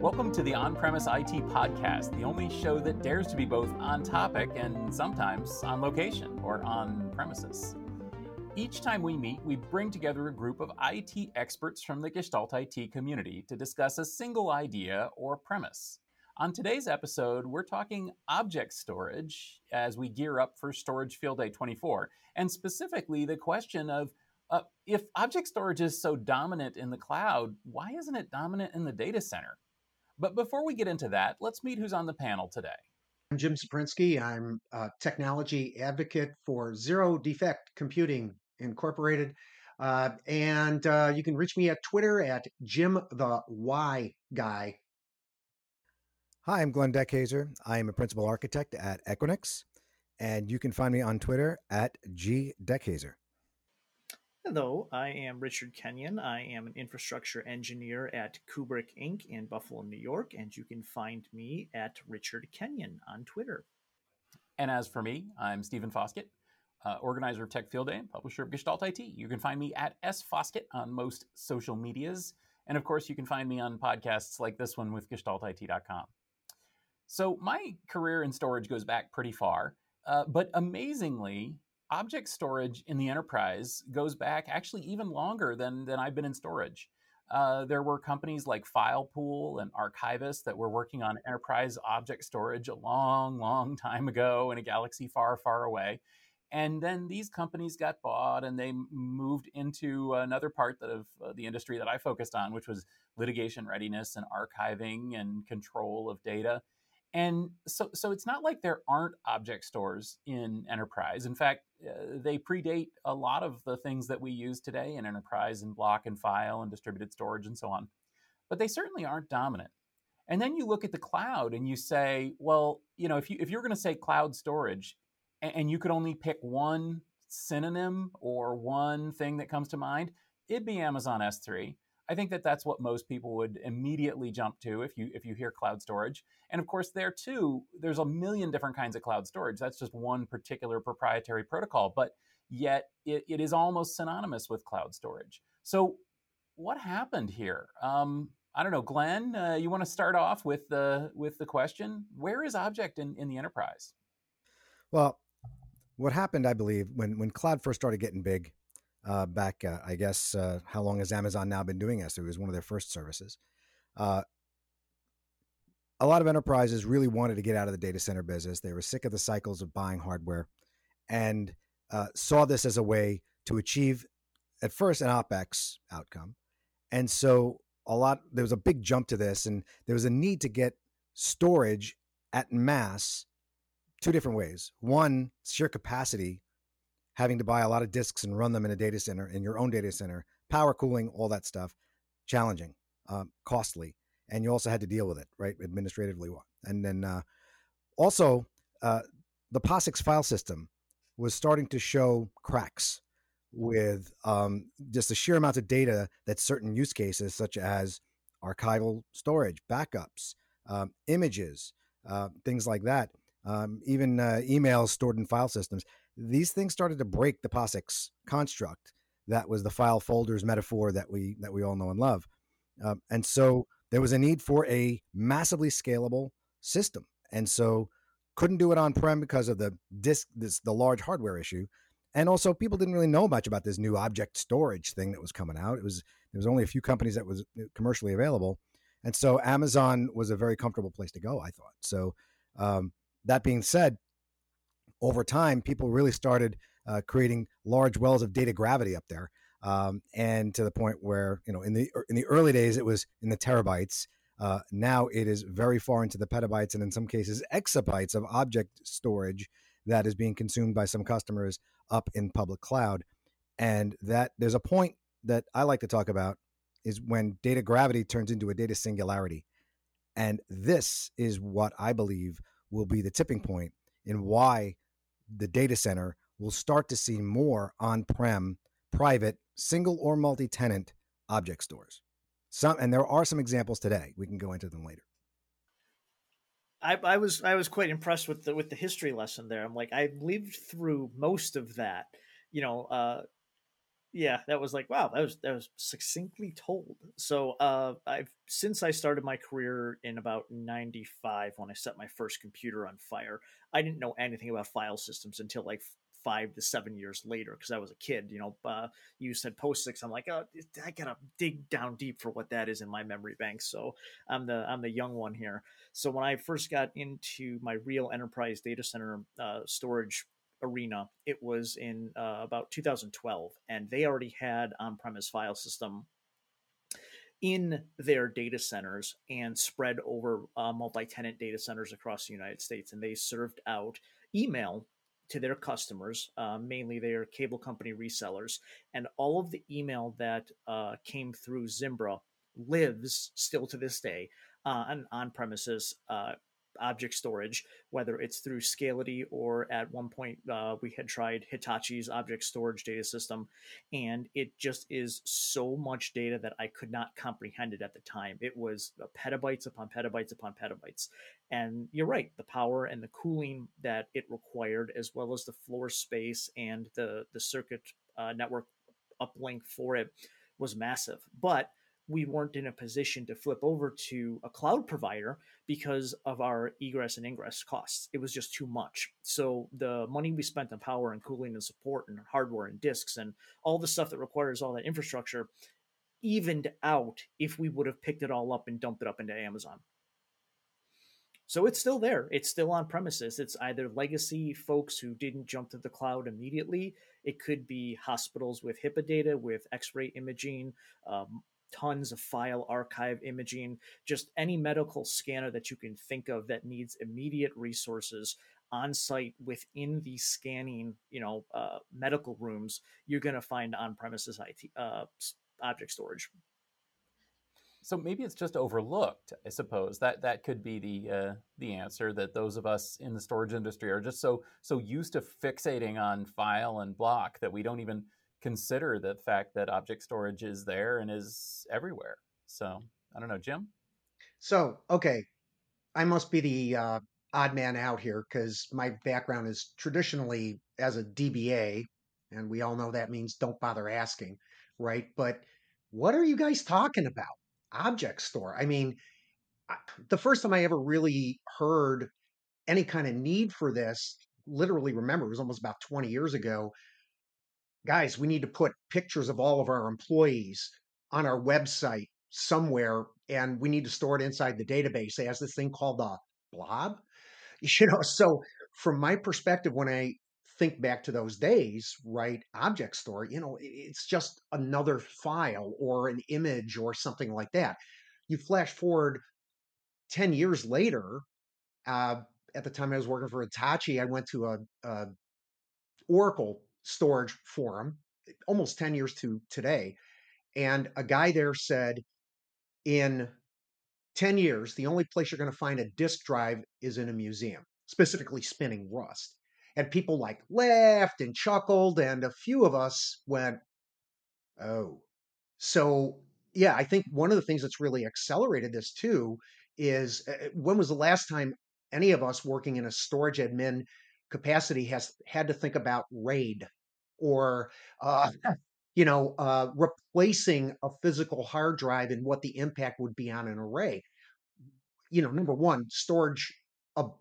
Welcome to the On Premise IT Podcast, the only show that dares to be both on topic and sometimes on location or on premises. Each time we meet, we bring together a group of IT experts from the Gestalt IT community to discuss a single idea or premise. On today's episode, we're talking object storage as we gear up for Storage Field Day 24, and specifically the question of uh, if object storage is so dominant in the cloud, why isn't it dominant in the data center? But before we get into that, let's meet who's on the panel today. I'm Jim Czuprynski. I'm a technology advocate for Zero Defect Computing Incorporated. Uh, and uh, you can reach me at Twitter at Jim the Y Guy. Hi, I'm Glenn Dekhayser. I am a principal architect at Equinix, and you can find me on Twitter at G Dekhayser. Hello, I am Richard Kenyan. I am an infrastructure engineer at Kubrick Inc. in Buffalo, New York, and you can find me at Richard Kenyan on Twitter. And as for me, I'm Stephen Foskett, uh, organizer of Tech Field Day and publisher of Gestalt IT. You can find me at S Foskett on most social medias. And of course, you can find me on podcasts like this one with gestaltit.com. So my career in storage goes back pretty far, uh, but amazingly, object storage in the enterprise goes back actually even longer than, than I've been in storage. Uh, there were companies like FilePool and Archivas that were working on enterprise object storage a long, long time ago in a galaxy far, far away. And then these companies got bought and they moved into another part of uh, the industry that I focused on, which was litigation readiness and archiving and control of data. And so, so it's not like there aren't object stores in enterprise. In fact, uh, they predate a lot of the things that we use today in enterprise and block and file and distributed storage and so on. But they certainly aren't dominant. And then you look at the cloud and you say, well, you know, if you if you're going to say cloud storage, and, and you could only pick one synonym or one thing that comes to mind, it'd be Amazon S3. I think that that's what most people would immediately jump to if you if you hear cloud storage. And of course, there too, there's a million different kinds of cloud storage. That's just one particular proprietary protocol, but yet it, it is almost synonymous with cloud storage. So, what happened here? Um, I don't know, Glenn. Uh, you want to start off with the with the question: Where is object in, in the enterprise? Well, what happened, I believe, when when cloud first started getting big, uh, back, uh, I guess, uh, how long has Amazon now been doing this? It was one of their first services. Uh, a lot of enterprises really wanted to get out of the data center business. They were sick of the cycles of buying hardware and uh, saw this as a way to achieve, at first, an OPEX outcome. And so a lot, there was a big jump to this, and there was a need to get storage at mass two different ways. One, sheer capacity having to buy a lot of disks and run them in a data center, in your own data center, power cooling, all that stuff, challenging, um, costly. And you also had to deal with it, right, administratively. And then uh, also, uh, the POSIX file system was starting to show cracks with um, just the sheer amount of data that certain use cases, such as archival storage, backups, um, images, uh, things like that, um, even uh, emails stored in file systems, these things started to break the POSIX construct that was the file folders metaphor that we that we all know and love. Um, and so there was a need for a massively scalable system. And so couldn't do it on prem because of the disk this the large hardware issue. And also people didn't really know much about this new object storage thing that was coming out. It was there was only a few companies that was uh, commercially available. And so Amazon was a very comfortable place to go, I thought. So um, that being said, over time, people really started uh, creating large wells of data gravity up there, um, and to the point where you know in the in the early days it was in the terabytes. Uh, now it is very far into the petabytes and in some cases exabytes of object storage that is being consumed by some customers up in public cloud. And that there's a point that I like to talk about is when data gravity turns into a data singularity. And this is what I believe will be the tipping point in why the data center will start to see more on-prem private single or multi-tenant object stores. Some and there are some examples today. We can go into them later. I, I, was I was quite impressed with the with the history lesson there. I'm like I lived through most of that. You know, uh, yeah, that was like wow, that was that was succinctly told. So uh, I've since I started my career in about '95 when I set my first computer on fire. I didn't know anything about file systems until like five to seven years later because I was a kid. You know, uh, you said POSIX. I'm like, oh, I gotta dig down deep for what that is in my memory bank. So I'm the I'm the young one here. So when I first got into my real enterprise data center uh, storage arena. It was in uh, about 2012 and they already had on-premise file system in their data centers and spread over uh, multi-tenant data centers across the united states and they served out email to their customers uh, mainly their cable company resellers and all of the email that uh, came through zimbra lives still to this day uh, on on premises uh, object storage, whether it's through Scality or at one point uh, we had tried Hitachi's object storage data system. And it just is so much data that I could not comprehend it at the time. It was uh, petabytes upon petabytes upon petabytes. And you're right, the power and the cooling that it required, as well as the floor space and the, the circuit uh, network uplink for it was massive. But we weren't in a position to flip over to a cloud provider because of our egress and ingress costs. It was just too much. So the money we spent on power and cooling and support and hardware and disks and all the stuff that requires all that infrastructure evened out if we would have picked it all up and dumped it up into Amazon. So it's still there. It's still on premises. It's either legacy folks who didn't jump to the cloud immediately. It could be hospitals with HIPAA data, with X ray imaging, um, tons of file archive imaging, just any medical scanner that you can think of that needs immediate resources on site within the scanning, you know, uh, medical rooms, you're going to find on premises IT uh, object storage. So maybe it's just overlooked. I suppose that that could be the uh, the answer. That those of us in the storage industry are just so so used to fixating on file and block that we don't even consider the fact that object storage is there and is everywhere. So I don't know, Jim. So okay, I must be the uh, odd man out here because my background is traditionally as a DBA, and we all know that means don't bother asking, right? But what are you guys talking about? Object store. I mean, the first time I ever really heard any kind of need for this, literally remember, it was almost about 20 years ago guys, we need to put pictures of all of our employees on our website somewhere, and we need to store it inside the database. It has this thing called a blob. You know, so from my perspective, when I think back to those days, right, object store, you know, it's just another file or an image or something like that. You flash forward 10 years later, uh, at the time I was working for Hitachi, I went to a, a Oracle storage forum almost 10 years to today. And a guy there said, in 10 years, the only place you're going to find a disk drive is in a museum, specifically spinning rust. And people like laughed and chuckled, and a few of us went, oh. So, yeah, I think one of the things that's really accelerated this too is uh, when was the last time any of us working in a storage admin capacity has had to think about RAID or uh, you know uh, replacing a physical hard drive and what the impact would be on an array. You know, number one, storageub-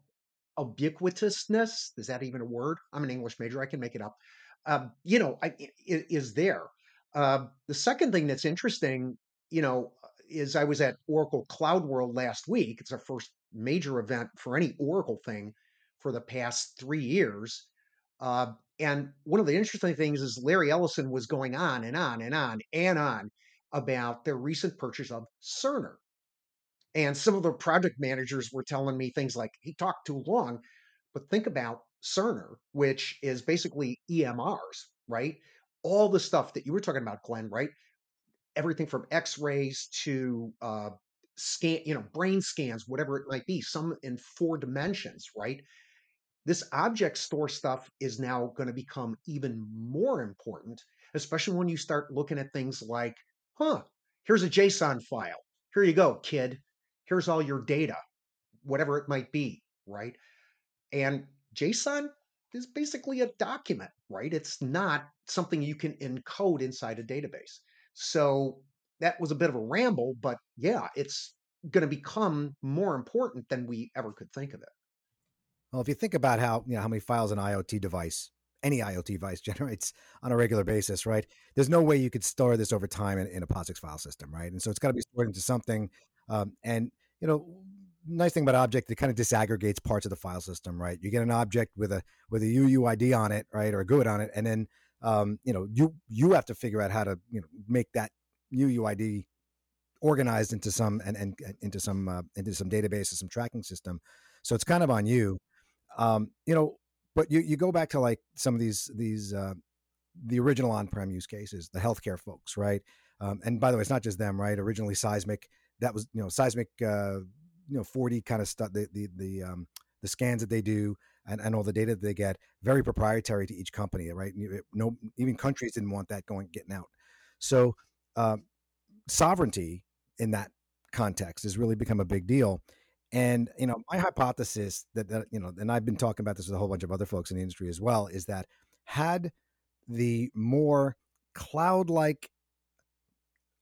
ubiquitousness. Is that even a word? I'm an English major. I can make it up. Um, you know, I, is there. Uh, the second thing that's interesting, you know, is I was at Oracle Cloud World last week. It's our first major event for any Oracle thing for the past three years. Uh, and one of the interesting things is Larry Ellison was going on and on and on and on about their recent purchase of Cerner. And some of the project managers were telling me things like, he talked too long. But think about Cerner, which is basically EMRs, right? All the stuff that you were talking about, Glenn, right? Everything from x rays to uh, scan, you know, brain scans, whatever it might be, some in four dimensions, right? This object store stuff is now going to become even more important, especially when you start looking at things like, huh, here's a JSON file. Here you go, kid. Here's all your data, whatever it might be, right? And JSON, is basically a document, right? It's not something you can encode inside a database. So that was a bit of a ramble, but yeah, it's going to become more important than we ever could think of it. Well, if you think about how you know how many files an IoT device, any IoT device generates on a regular basis, right? There's no way you could store this over time in, in a POSIX file system, right? And so it's got to be stored into something. Um, and you know, nice thing about object, it kind of disaggregates parts of the file system, right? You get an object with a with a UUID on it, right, or a GUID on it, and then um, you know you you have to figure out how to you know make that UUID organized into some and, and into some uh, into some database or some tracking system. So it's kind of on you. Um, you know, but you you go back to like some of these these uh, the original on-prem use cases, the healthcare folks, right? Um, and by the way, it's not just them, right? Originally, Seismic that was you know Seismic, uh, you know 4D kind of stuff. The the the um, the scans that they do and, and all the data that they get very proprietary to each company, right? No, even countries didn't want that going getting out. So um, sovereignty in that context has really become a big deal. And you know, my hypothesis that, that you know, and I've been talking about this with a whole bunch of other folks in the industry as well, is that had the more cloud-like,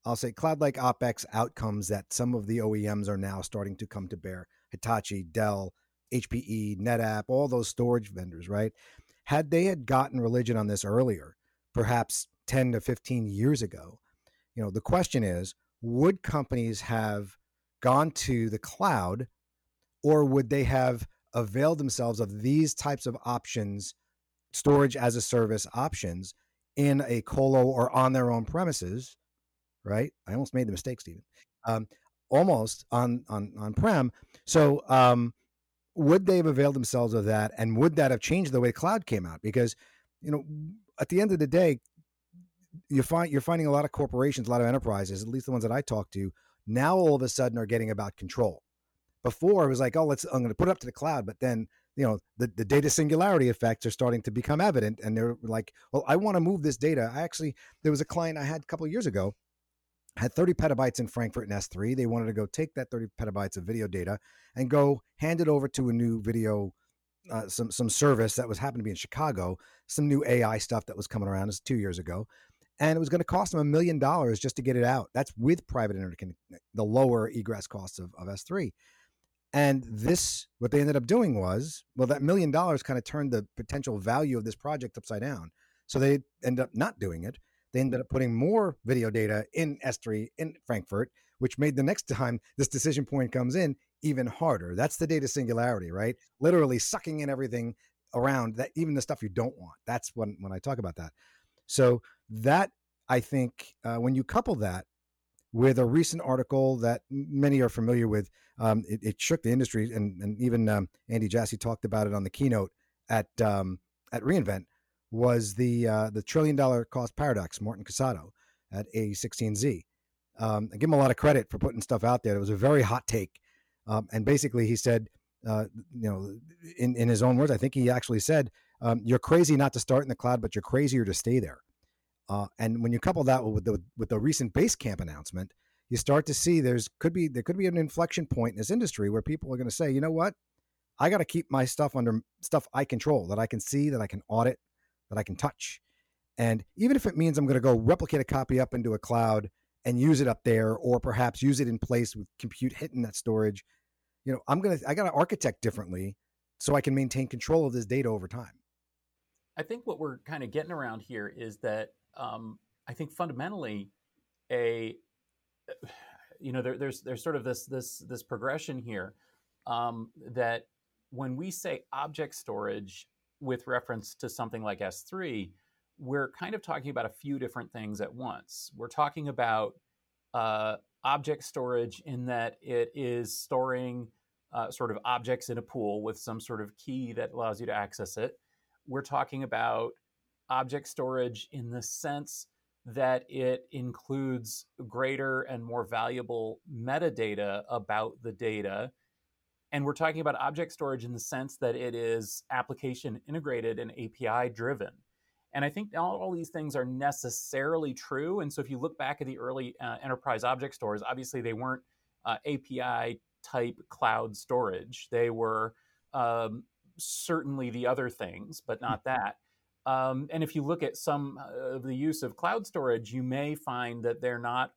I'll say cloud-like opex outcomes that some of the OEMs are now starting to come to bear, Hitachi, Dell, HPE, NetApp, all those storage vendors, right? Had they had gotten religion on this earlier, perhaps 10 to 15 years ago, you know, the question is, would companies have gone to the cloud or would they have availed themselves of these types of options, storage as a service options in a colo or on their own premises, right? I almost made the mistake, Stephen. Um, almost on on on prem. So um, would they have availed themselves of that, and would that have changed the way cloud came out? Because you know, at the end of the day, you find you're finding a lot of corporations, a lot of enterprises, at least the ones that I talk to, now all of a sudden are getting about control. Before it was like, oh, let's I'm going to put it up to the cloud, but then you know the, the data singularity effects are starting to become evident, and they're like, well, I want to move this data. I actually there was a client I had a couple years ago had 30 petabytes in Frankfurt in S3. They wanted to go take that 30 petabytes of video data and go hand it over to a new video, uh, some some service that was happened to be in Chicago, some new AI stuff that was coming around. This two years ago, and it was going to cost them a million dollars just to get it out. That's with private internet, the lower egress costs of, of S3. And this, what they ended up doing was, well, that million dollars kind of turned the potential value of this project upside down. So they ended up not doing it. They ended up putting more video data in S3 in Frankfurt, which made the next time this decision point comes in even harder. That's the data singularity, right? Literally sucking in everything around that, even the stuff you don't want. That's when when I talk about that. So that I think uh, when you couple that with a recent article that many are familiar with, um, it, it, shook the industry, and, and even um, Andy Jassy talked about it on the keynote at um, at reInvent. Was the uh, the trillion dollar cost paradox? Martin Casado at A16Z. Um, I give him a lot of credit for putting stuff out there. It was a very hot take, um, and basically he said, uh, you know, in in his own words, I think he actually said, um, "You're crazy not to start in the cloud, but you're crazier to stay there." Uh, and when you couple that with the with the recent Basecamp announcement, you start to see there's could be there could be an inflection point in this industry where people are going to say, you know what, I got to keep my stuff under stuff I control that I can see, that I can audit, that I can touch, and even if it means I'm going to go replicate a copy up into a cloud and use it up there, or perhaps use it in place with compute hitting that storage, you know, I'm gonna I got to architect differently so I can maintain control of this data over time. I think what we're kind of getting around here is that um, I think fundamentally a you know there, there's there's sort of this this this progression here um, that when we say object storage with reference to something like S3, we're kind of talking about a few different things at once. We're talking about uh, object storage in that it is storing uh, sort of objects in a pool with some sort of key that allows you to access it. We're talking about object storage in the sense that it includes greater and more valuable metadata about the data. And we're talking about object storage in the sense that it is application integrated and API driven. And I think not all these things are necessarily true. And so if you look back at the early uh, enterprise object stores, obviously they weren't uh, API type cloud storage. They were um, certainly the other things, but not that. Um, and if you look at some of the use of cloud storage, you may find that they're not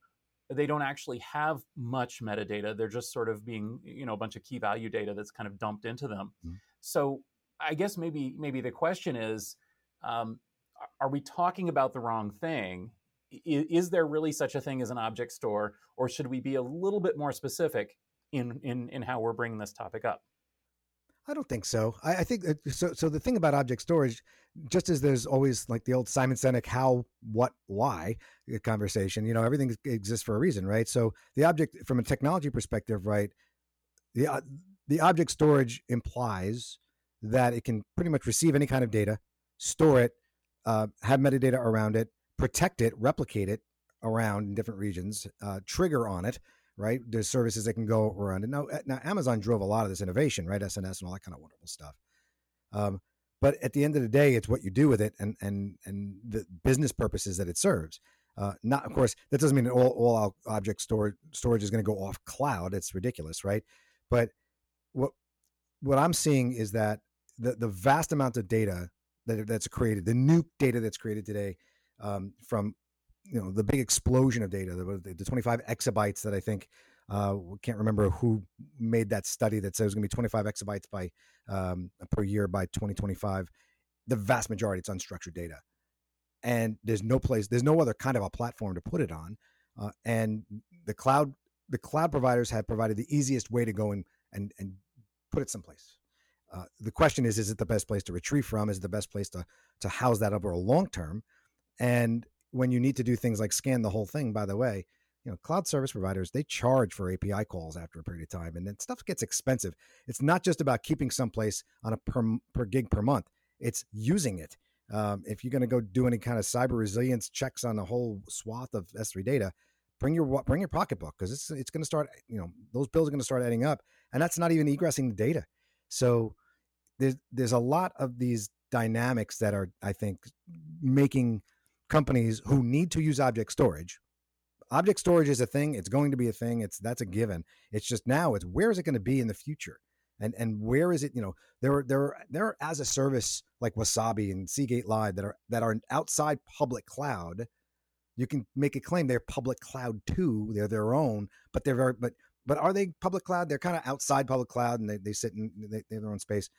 they don't actually have much metadata. They're just sort of being, you know, a bunch of key value data that's kind of dumped into them. Mm-hmm. So I guess maybe maybe the question is, um, are we talking about the wrong thing? Is, is, there really such a thing as an object store, or should we be a little bit more specific in in in how we're bringing this topic up? I don't think so. I, I think so. So the thing about object storage, just as there's always like the old Simon Sinek how, what, why uh, conversation. You know, everything exists for a reason, right? So the object, from a technology perspective, right, the uh, the object storage implies that it can pretty much receive any kind of data, store it, uh, have metadata around it, protect it, replicate it around in different regions, uh, trigger on it, right? There's services that can go around it. Now, now Amazon drove a lot of this innovation, right? SNS and all that kind of wonderful stuff. Um, but at the end of the day, it's what you do with it and and and the business purposes that it serves. Uh, not, of course, that doesn't mean all all object storage storage is going to go off cloud. It's ridiculous, right? But what what I'm seeing is that the the vast amount of data that that's created, the new data that's created today um, from you know the big explosion of data, the, the 25 exabytes that I think uh, can't remember who made that study that says it's going to be 25 exabytes by um, per year by 2025. The vast majority it's unstructured data, and there's no place, there's no other kind of a platform to put it on, uh, and the cloud the cloud providers have provided the easiest way to go and and and put it someplace. Uh, the question is, is it the best place to retrieve from? Is it the best place to to house that over a long term? And when you need to do things like scan the whole thing, by the way, you know, cloud service providers, they charge for API calls after a period of time and then stuff gets expensive. It's not just about keeping someplace on a per, per gig per month. It's using it. Um, if you're going to go do any kind of cyber resilience checks on a whole swath of S3 data, bring your bring your pocketbook because it's it's going to start. You know, those bills are going to start adding up, and that's not even egressing the data. So there's there's a lot of these dynamics that are, I think, making companies who need to use object storage. Object storage is a thing. It's going to be a thing. It's that's a mm-hmm. given. It's just now. It's where is it going to be in the future, and and where is it? You know, there are there are there are as a service like Wasabi and Seagate Lyve that are that are outside public cloud. You can make a claim they're public cloud too. They're their own, but they're very but but are they public cloud? They're kind of outside public cloud, and they they sit in they, they have their own space.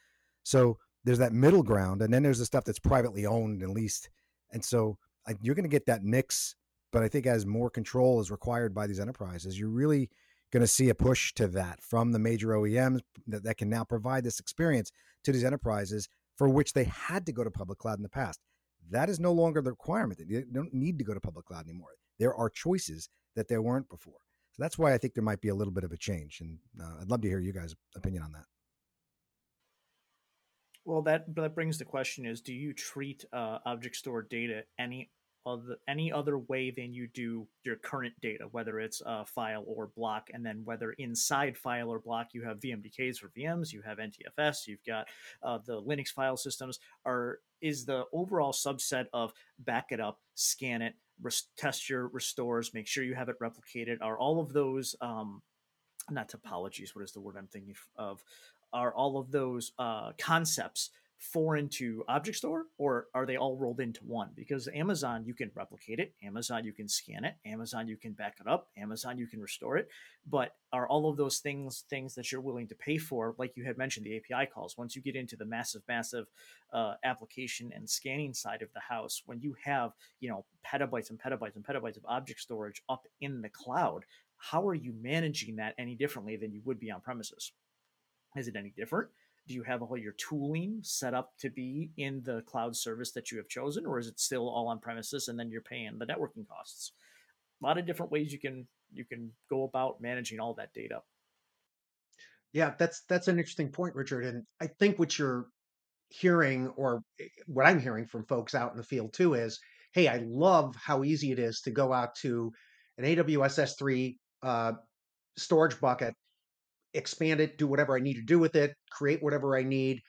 So there's that middle ground, and then there's the stuff that's privately owned and leased. And so you're going to get that mix. But I think as more control is required by these enterprises, you're really going to see a push to that from the major OEMs that, that can now provide this experience to these enterprises for which they had to go to public cloud in the past. That is no longer the requirement. They don't need to go to public cloud anymore. There are choices that there weren't before. So that's why I think there might be a little bit of a change. And uh, I'd love to hear you guys' opinion on that. Well, that that brings the question: Is do you treat uh, object store data any other any other way than you do your current data, whether it's a file or block, and then whether inside file or block you have VMDKs for VMs, you have NTFS, you've got uh, the Linux file systems. Are is the overall subset of back it up, scan it, res- test your restores, make sure you have it replicated? Are all of those um, not topologies? What is the word I'm thinking of? Are all of those uh, concepts foreign to object store or are they all rolled into one? Because amazon you can replicate it. Amazon you can scan it. Amazon you can back it up. Amazon you can restore it. But are all of those things things that you're willing to pay for like you had mentioned the api calls once you get into the massive massive uh, application and scanning side of the house when you have you know petabytes and petabytes and petabytes of object storage up in the cloud how are you managing that any differently than you would be on premises is it any different? Do you have all your tooling set up to be in the cloud service that you have chosen, or is it still all on premises and then you're paying the networking costs? A lot of different ways you can you can go about managing all that data. Yeah, that's that's an interesting point, Richard. And I think what you're hearing, or eh, what I'm hearing from folks out in the field too, is, hey, I love how easy it is to go out to an AWS S3 uh, storage bucket expand it, do whatever I need to do with it, create whatever I need.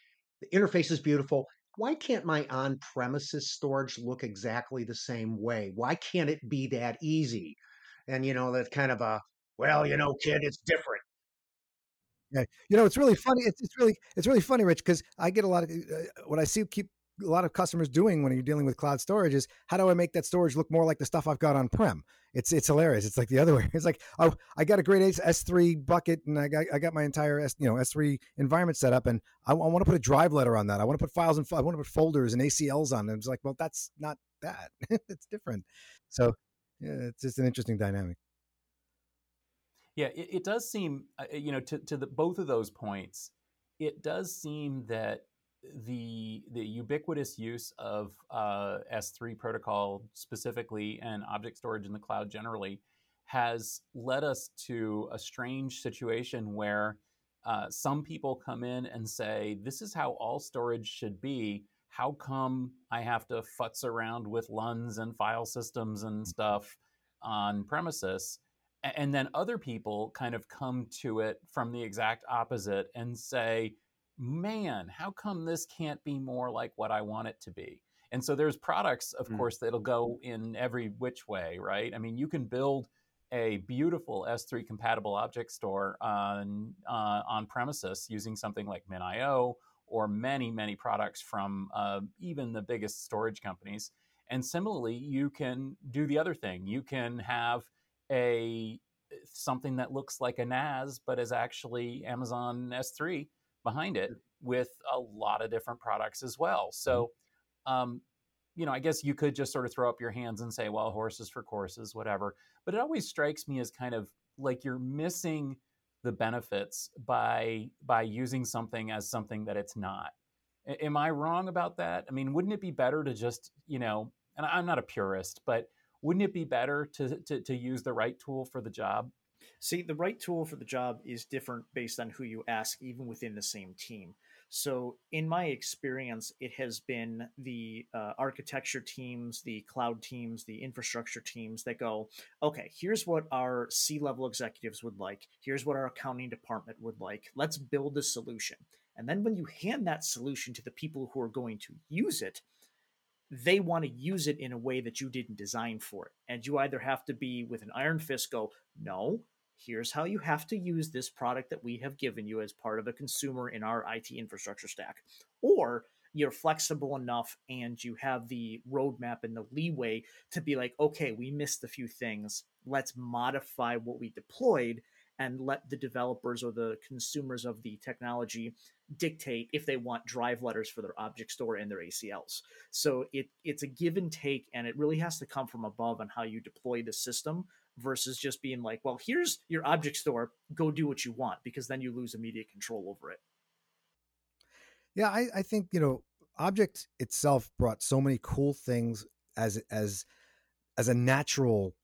The interface is beautiful. Why can't my on premises storage look exactly the same way? Why can't it be that easy? And, you know, that kind of a, well, you know, kid, it's different. Yeah, you know, it's really funny. It's, it's really it's really funny, Rich, because I get a lot of uh, what I see keep a lot of customers doing when you're dealing with cloud storage is how do I make that storage look more like the stuff I've got on prem? It's it's hilarious. It's like the other way. It's like oh, I got a great S3 bucket and I got I got my entire S you know S3 environment set up and I, I want to put a drive letter on that. I want to put files and I want to put folders and ACLs on. And it's like well, that's not that. it's different. So yeah, it's just an interesting dynamic. Yeah, it, it does seem uh, you know to to the both of those points. It does seem that the the ubiquitous use of uh, S3 protocol specifically and object storage in the cloud generally has led us to a strange situation where uh, some people come in and say, "This is how all storage should be." How come I have to futz around with LUNs and file systems and stuff on premises? And then other people kind of come to it from the exact opposite and say, man, how come this can't be more like what I want it to be? And so there's products, of mm. course, that'll go in every which way, right? I mean, you can build a beautiful S3 compatible object store on uh, on premises using something like MinIO or many many products from uh, even the biggest storage companies. And similarly, you can do the other thing. You can have a something that looks like a NAS but is actually Amazon S3 behind it with a lot of different products as well. Mm-hmm. So, um, you know, I guess you could just sort of throw up your hands and say, well, horses for courses, whatever. But it always strikes me as kind of like you're missing the benefits by by using something as something that it's not. A- am I wrong about that? I mean, wouldn't it be better to just, you know, and I'm not a purist, but wouldn't it be better to, to, to use the right tool for the job? See, the right tool for the job is different based on who you ask, even within the same team. So, in my experience, it has been the uh, architecture teams, the cloud teams, the infrastructure teams that go, okay, here's what our C level executives would like. Here's what our accounting department would like. Let's build a solution. And then when you hand that solution to the people who are going to use it, they want to use it in a way that you didn't design for it. And you either have to be with an iron fist go, no, here's how you have to use this product that we have given you as part of a consumer in our IT infrastructure stack. Or you're flexible enough and you have the roadmap and the leeway to be like, okay, we missed a few things. Let's modify what we deployed and let the developers or the consumers of the technology dictate if they want drive letters for their object store and their ACLs. So it it's a give and take, and it really has to come from above on how you deploy the system versus just being like, well, here's your object store, go do what you want, because then you lose immediate control over it. Yeah, I, I think you know, object itself brought so many cool things as as as a natural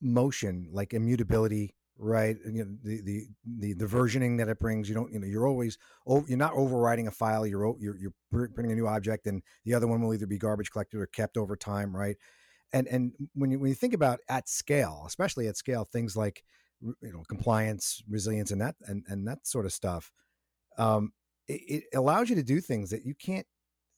motion, like immutability, right? You know, the, the the the versioning that it brings. You don't, you know, you're always oh, you're not overriding a file. You're you're you're printing a new object, and the other one will either be garbage collected or kept over time, right? And and when you when you think about at scale, especially at scale, things like you know compliance, resilience, and that and and that sort of stuff, um, it, it allows you to do things that you can't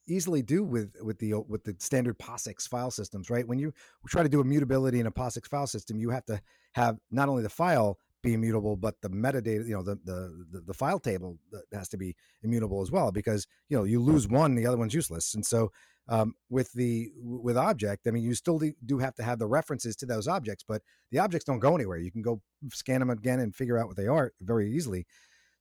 easily do with with the with the standard POSIX file systems, right? When you try to do immutability in a POSIX file system, you have to have not only the file be immutable, but the metadata, you know, the the the, file table has to be immutable as well, because you know you lose one, the other one's useless. And so um, with the with object, I mean, you still do have to have the references to those objects, but the objects don't go anywhere. You can go scan them again and figure out what they are very easily.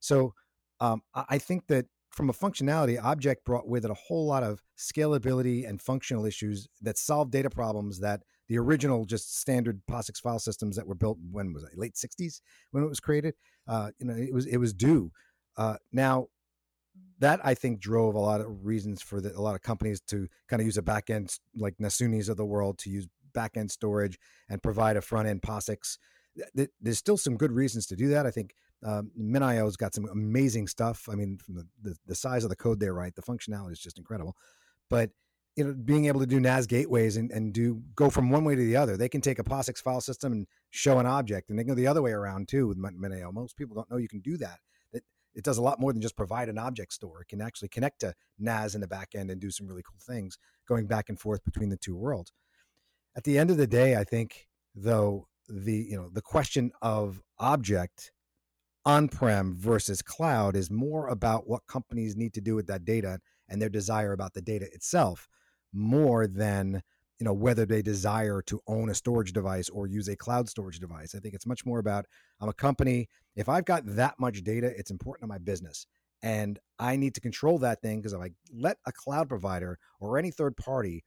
So um, I think that from a functionality, Object brought with it a whole lot of scalability and functional issues that solve data problems that the original just standard POSIX file systems that were built when was it late 60s when it was created uh, you know it was it was due uh, now that I think drove a lot of reasons for the, a lot of companies to kind of use a back end like Nasunis of the world to use back end storage and provide a front end POSIX. There's still some good reasons to do that. I think um, MinIO's got some amazing stuff. I mean, from the, the, the size of the code they write, the functionality is just incredible. But you know, being able to do NAS gateways and, and do go from one way to the other, they can take a POSIX file system and show an object, and they can go the other way around too with MinIO. Most people don't know you can do that. It, does a lot more than just provide an object store. It can actually connect to NAS in the back end and do some really cool things, going back and forth between the two worlds. At the end of the day, I think though the you know the question of object on-prem versus cloud is more about what companies need to do with that data and their desire about the data itself more than you know whether they desire to own a storage device or use a cloud storage device i think it's much more about i'm a company. If i've got that much data it's important to my business and i need to control that thing because if i let a cloud provider or any third party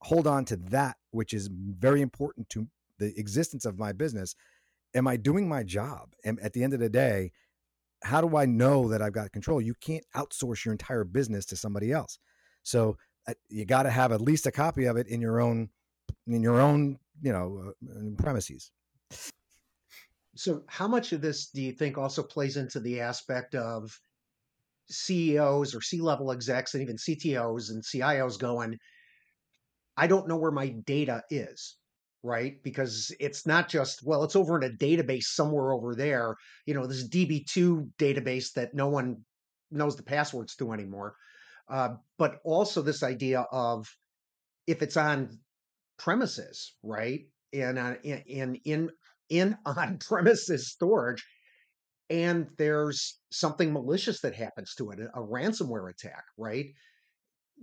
hold on to that which is very important to the existence of my business am i doing my job? And at the end of the day how do i know that i've got control? You can't outsource your entire business to somebody else. So you got to have at least a copy of it in your own in your own you know uh, premises. So how much of this do you think also plays into the aspect of ceos or c-level execs and even ctos and cios going i don't know where my data is right? Because it's not just well it's over in a database somewhere over there you know this db2 database that no one knows the passwords to anymore uh, but also this idea of if it's on premises, right? Uh, in in in, on premises storage, and there's something malicious that happens to it, a ransomware attack, right?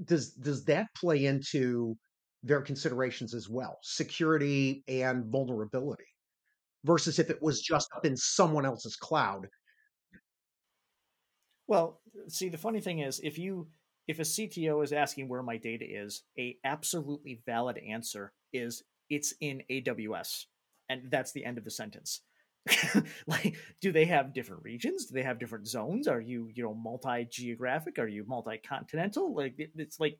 Does does that play into their considerations as well, security and vulnerability, versus if it was just up in someone else's cloud? Well, see, the funny thing is, if you if a CTO is asking where my data is, a absolutely valid answer is it's in AWS. And that's the end of the sentence. like do they have different regions? Do they have different zones? Are you you know multi-geographic? Are you multi-continental? Like it, it's like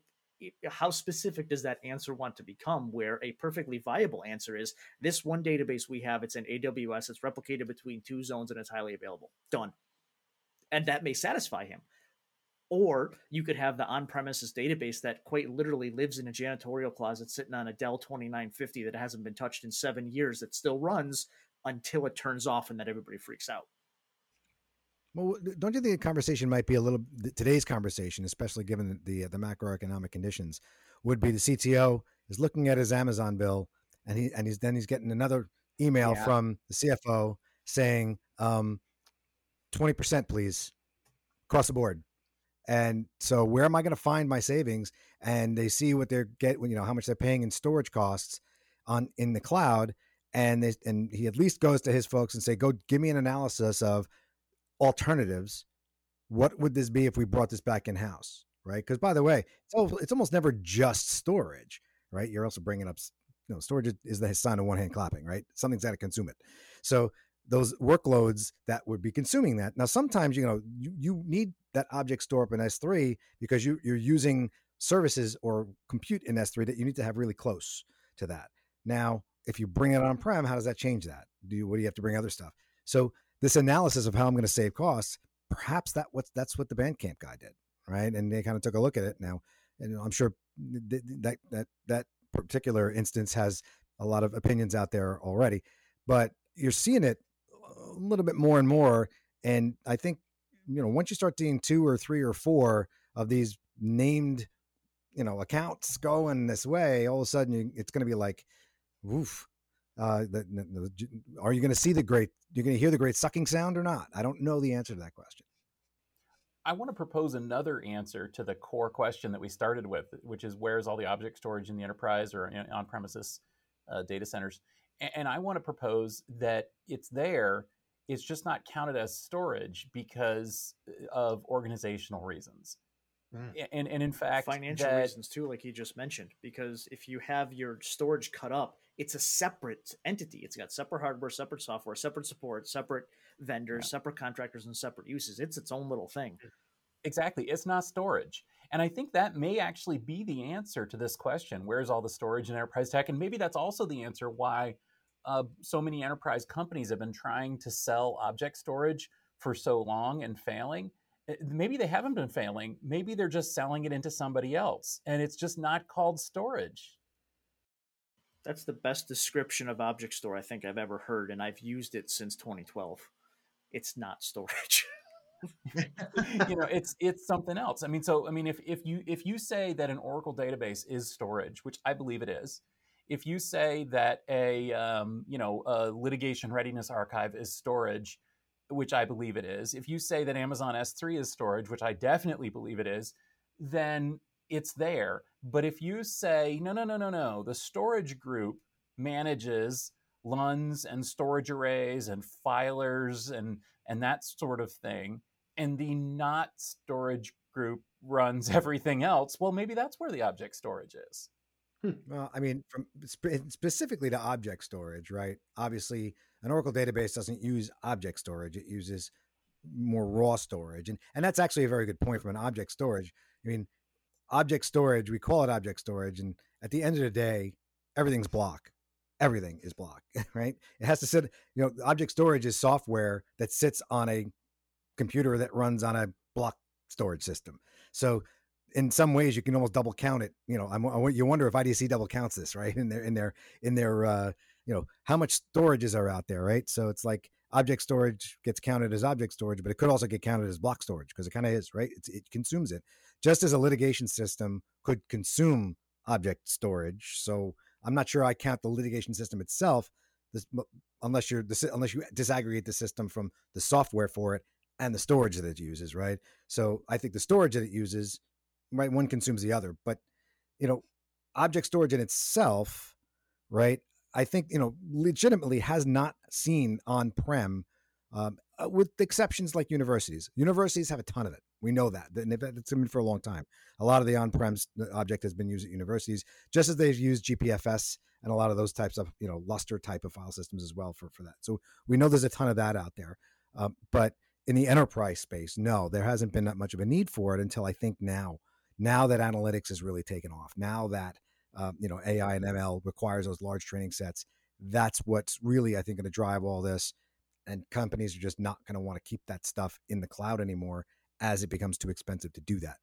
how specific does that answer want to become where a perfectly viable answer is this one database we have it's in aws it's replicated between two zones and it's highly available. Done. And that may satisfy him or you could have the on-premises database that quite literally lives in a janitorial closet sitting on a Dell 2950 that hasn't been touched in seven years that still runs until it turns off and then everybody freaks out. Well, don't you think the conversation might be a little today's conversation, especially given the the macroeconomic conditions, would be the CTO is looking at his Amazon bill and he and he's then he's getting another email yeah. from the CFO saying um, 20% please across the board and so where am I going to find my savings? And they see what they're get, you know, how much they're paying in storage costs on in the cloud. And they, and he at least goes to his folks and say, go give me an analysis of alternatives. What would this be if we brought this back in house? Right. Because by the way, it's, it's almost never just storage, right? You're also bringing up, you know, storage is the sign of one hand clapping, right? Something's got to consume it. So those workloads that would be consuming that. Now, sometimes you know you, you need that object store up in S3 because you, you're using services or compute in S3 that you need to have really close to that. Now, if you bring it on prem, how does that change that? Do you, what do you have to bring other stuff? So this analysis of how I'm going to save costs, perhaps that what that's what the Bandcamp guy did, right? And they kind of took a look at it now, and I'm sure that that that particular instance has a lot of opinions out there already, but you're seeing it little bit more and more. And I think, you know, once you start seeing two or three or four of these named, you know, accounts going this way, all of a sudden you, it's going to be like, oof. Uh, the, the, are you going to see the great? You're going to hear the great sucking sound or not? I don't know the answer to that question. I want to propose another answer to the core question that we started with, which is where's all the object storage in the enterprise or on premises uh, data centers? And I want to propose that it's there. It's just not counted as storage because uh, of organizational reasons. Mm. And, and in fact, financial that, reasons too, like you just mentioned, because if you have your storage cut up, it's a separate entity. It's got separate hardware, separate software, separate support, separate vendors, yeah. separate contractors, and separate uses. It's its own little thing. Exactly. It's not storage. And I think that may actually be the answer to this question where's all the storage in enterprise tech? And maybe that's also the answer why uh, so many enterprise companies have been trying to sell object storage for so long and failing. Eh, maybe they haven't been failing. Maybe they're just selling it into somebody else and it's just not called storage. That's the best description of object store I think I've ever heard, and I've used it since 2012. It's not storage. you know, it's it's something else. I mean, so I mean, if if you if you say that an Oracle database is storage, which I believe it is, if you say that a um, you know a litigation readiness archive is storage, which I believe it is, if you say that Amazon S3 is storage, which I definitely believe it is, then it's there. But if you say, no, no, no, no, no, the storage group manages LUNs and storage arrays and filers and, and that sort of thing, and the not storage group runs everything else, well, maybe that's where the object storage is. Hmm. Well, I mean, from specifically to object storage, right? Obviously, an Oracle database doesn't use object storage; it uses more raw storage, and and that's actually a very good point from an object storage. I mean, object storage, we call it object storage. And at the end of the day, everything's block. Everything is block, right? It has to sit, you know, object storage is software that sits on a computer that runs on a block storage system. So in some ways you can almost double count it. You know, I'm, I, you wonder if IDC double counts this, right? In their, in their, in their, uh, you know, how much storages are out there, right? So it's like object storage gets counted as object storage, but it could also get counted as block storage because it kind of is, right? It's, it consumes it just as a litigation system could consume object storage. So I'm not sure I count the litigation system itself, this, unless you're unless you disaggregate the system from the software for it and the storage that it uses, right? So I think the storage that it uses, right, one consumes the other. But you know, object storage in itself, right? I think you know legitimately has not seen on-prem, um, uh, with exceptions like universities. Universities have a ton of it. We know that. And it's been for a long time. A lot of the on-prem object has been used at universities, just as they've used GPFS and a lot of those types of, you know, Lustre type of file systems as well for, for that. So we know there's a ton of that out there. Um, but in the enterprise space, no, there hasn't been that much of a need for it until I think now. Now that analytics is really taken off, now that um, you know AI and ML requires those large training sets, that's what's really I think going to drive all this. And companies are just not going to want to keep that stuff in the cloud anymore as it becomes too expensive to do that.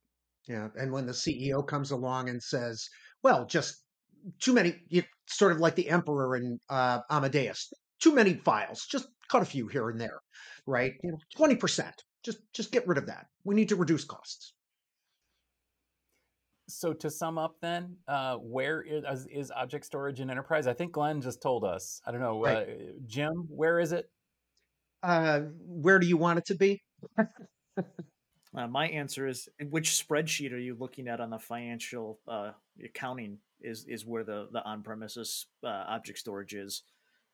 Yeah. And when the CEO comes along and says, well, just too many, you, sort of like the emperor in uh, Amadeus, too many files, just cut a few here and there, right? You know, 20%, just, just get rid of that. We need to reduce costs. So to sum up, then, uh, where is, is, object storage in enterprise? I think Glenn just told us. I don't know, right. uh, Jim. Where is it? Uh, where do you want it to be? Uh, my answer is which spreadsheet are you looking at on the financial uh, accounting is is where the the on premises uh, object storage is.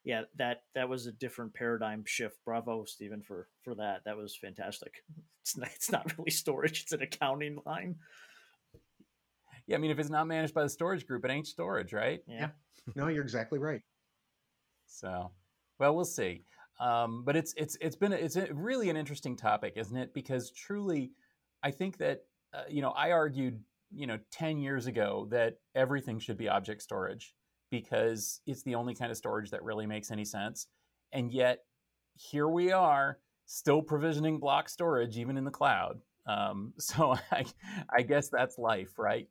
Yeah, that that was a different paradigm shift. Bravo, Stephen, for for that. That was fantastic. It's not, it's not really storage; it's an accounting line. Yeah, I mean, if it's not managed by the storage group, it ain't storage, right? Yeah. yeah. No, you're exactly right. So, well, we'll see. Um, but it's it's it's been it's a, really an interesting topic, isn't it? Because truly, I think that uh, you know I argued you know ten years ago that everything should be object storage because it's the only kind of storage that really makes any sense, and yet here we are still provisioning block storage even in the cloud. Um, so I, I guess that's life, right?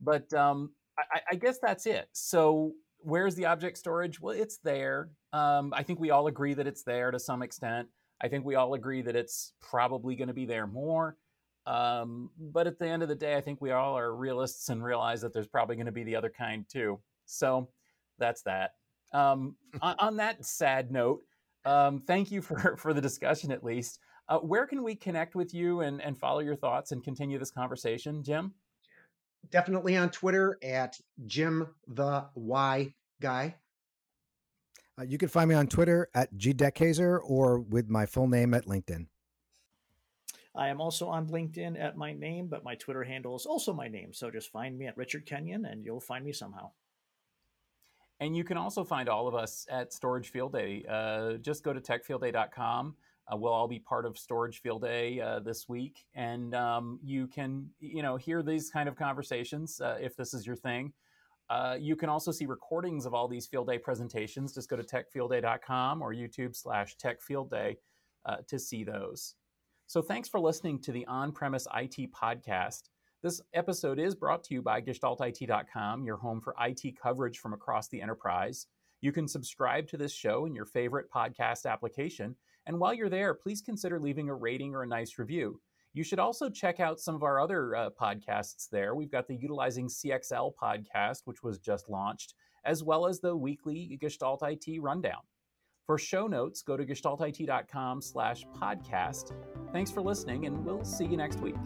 But um, I, I guess that's it. So where's the object storage? Well, it's there. Um, I think we all agree that it's there to some extent. I think we all agree that it's probably going to be there more. Um, but at the end of the day, I think we all are realists and realize that there's probably going to be the other kind too. So that's that. Um, on, on, that sad note, um, thank you for, for the discussion at least. Uh, where can we connect with you and, and follow your thoughts and continue this conversation, Jim? Definitely on Twitter at Jim the Why Guy. Uh, you can find me on Twitter at GDekhayser or with my full name at LinkedIn. I am also on LinkedIn at my name, but my Twitter handle is also my name. So just find me at Richard Kenyan and you'll find me somehow. And you can also find all of us at Storage Field Day. Uh, just go to techfieldday.com. Uh, we'll all be part of Storage Field Day uh, this week, and um, you can, you know, hear these kind of conversations uh, if this is your thing. Uh, you can also see recordings of all these Field Day presentations. Just go to techfieldday.com or YouTube slash techfieldday uh, to see those. So thanks for listening to the On-Premise IT podcast. This episode is brought to you by GestaltIT.com, your home for IT coverage from across the enterprise. You can subscribe to this show in your favorite podcast application and while you're there, please consider leaving a rating or a nice review. You should also check out some of our other uh, podcasts there. We've got the Utilizing CXL podcast, which was just launched, as well as the weekly Gestalt IT Rundown. For show notes, go to gestaltit.com slash podcast. Thanks for listening, and we'll see you next week.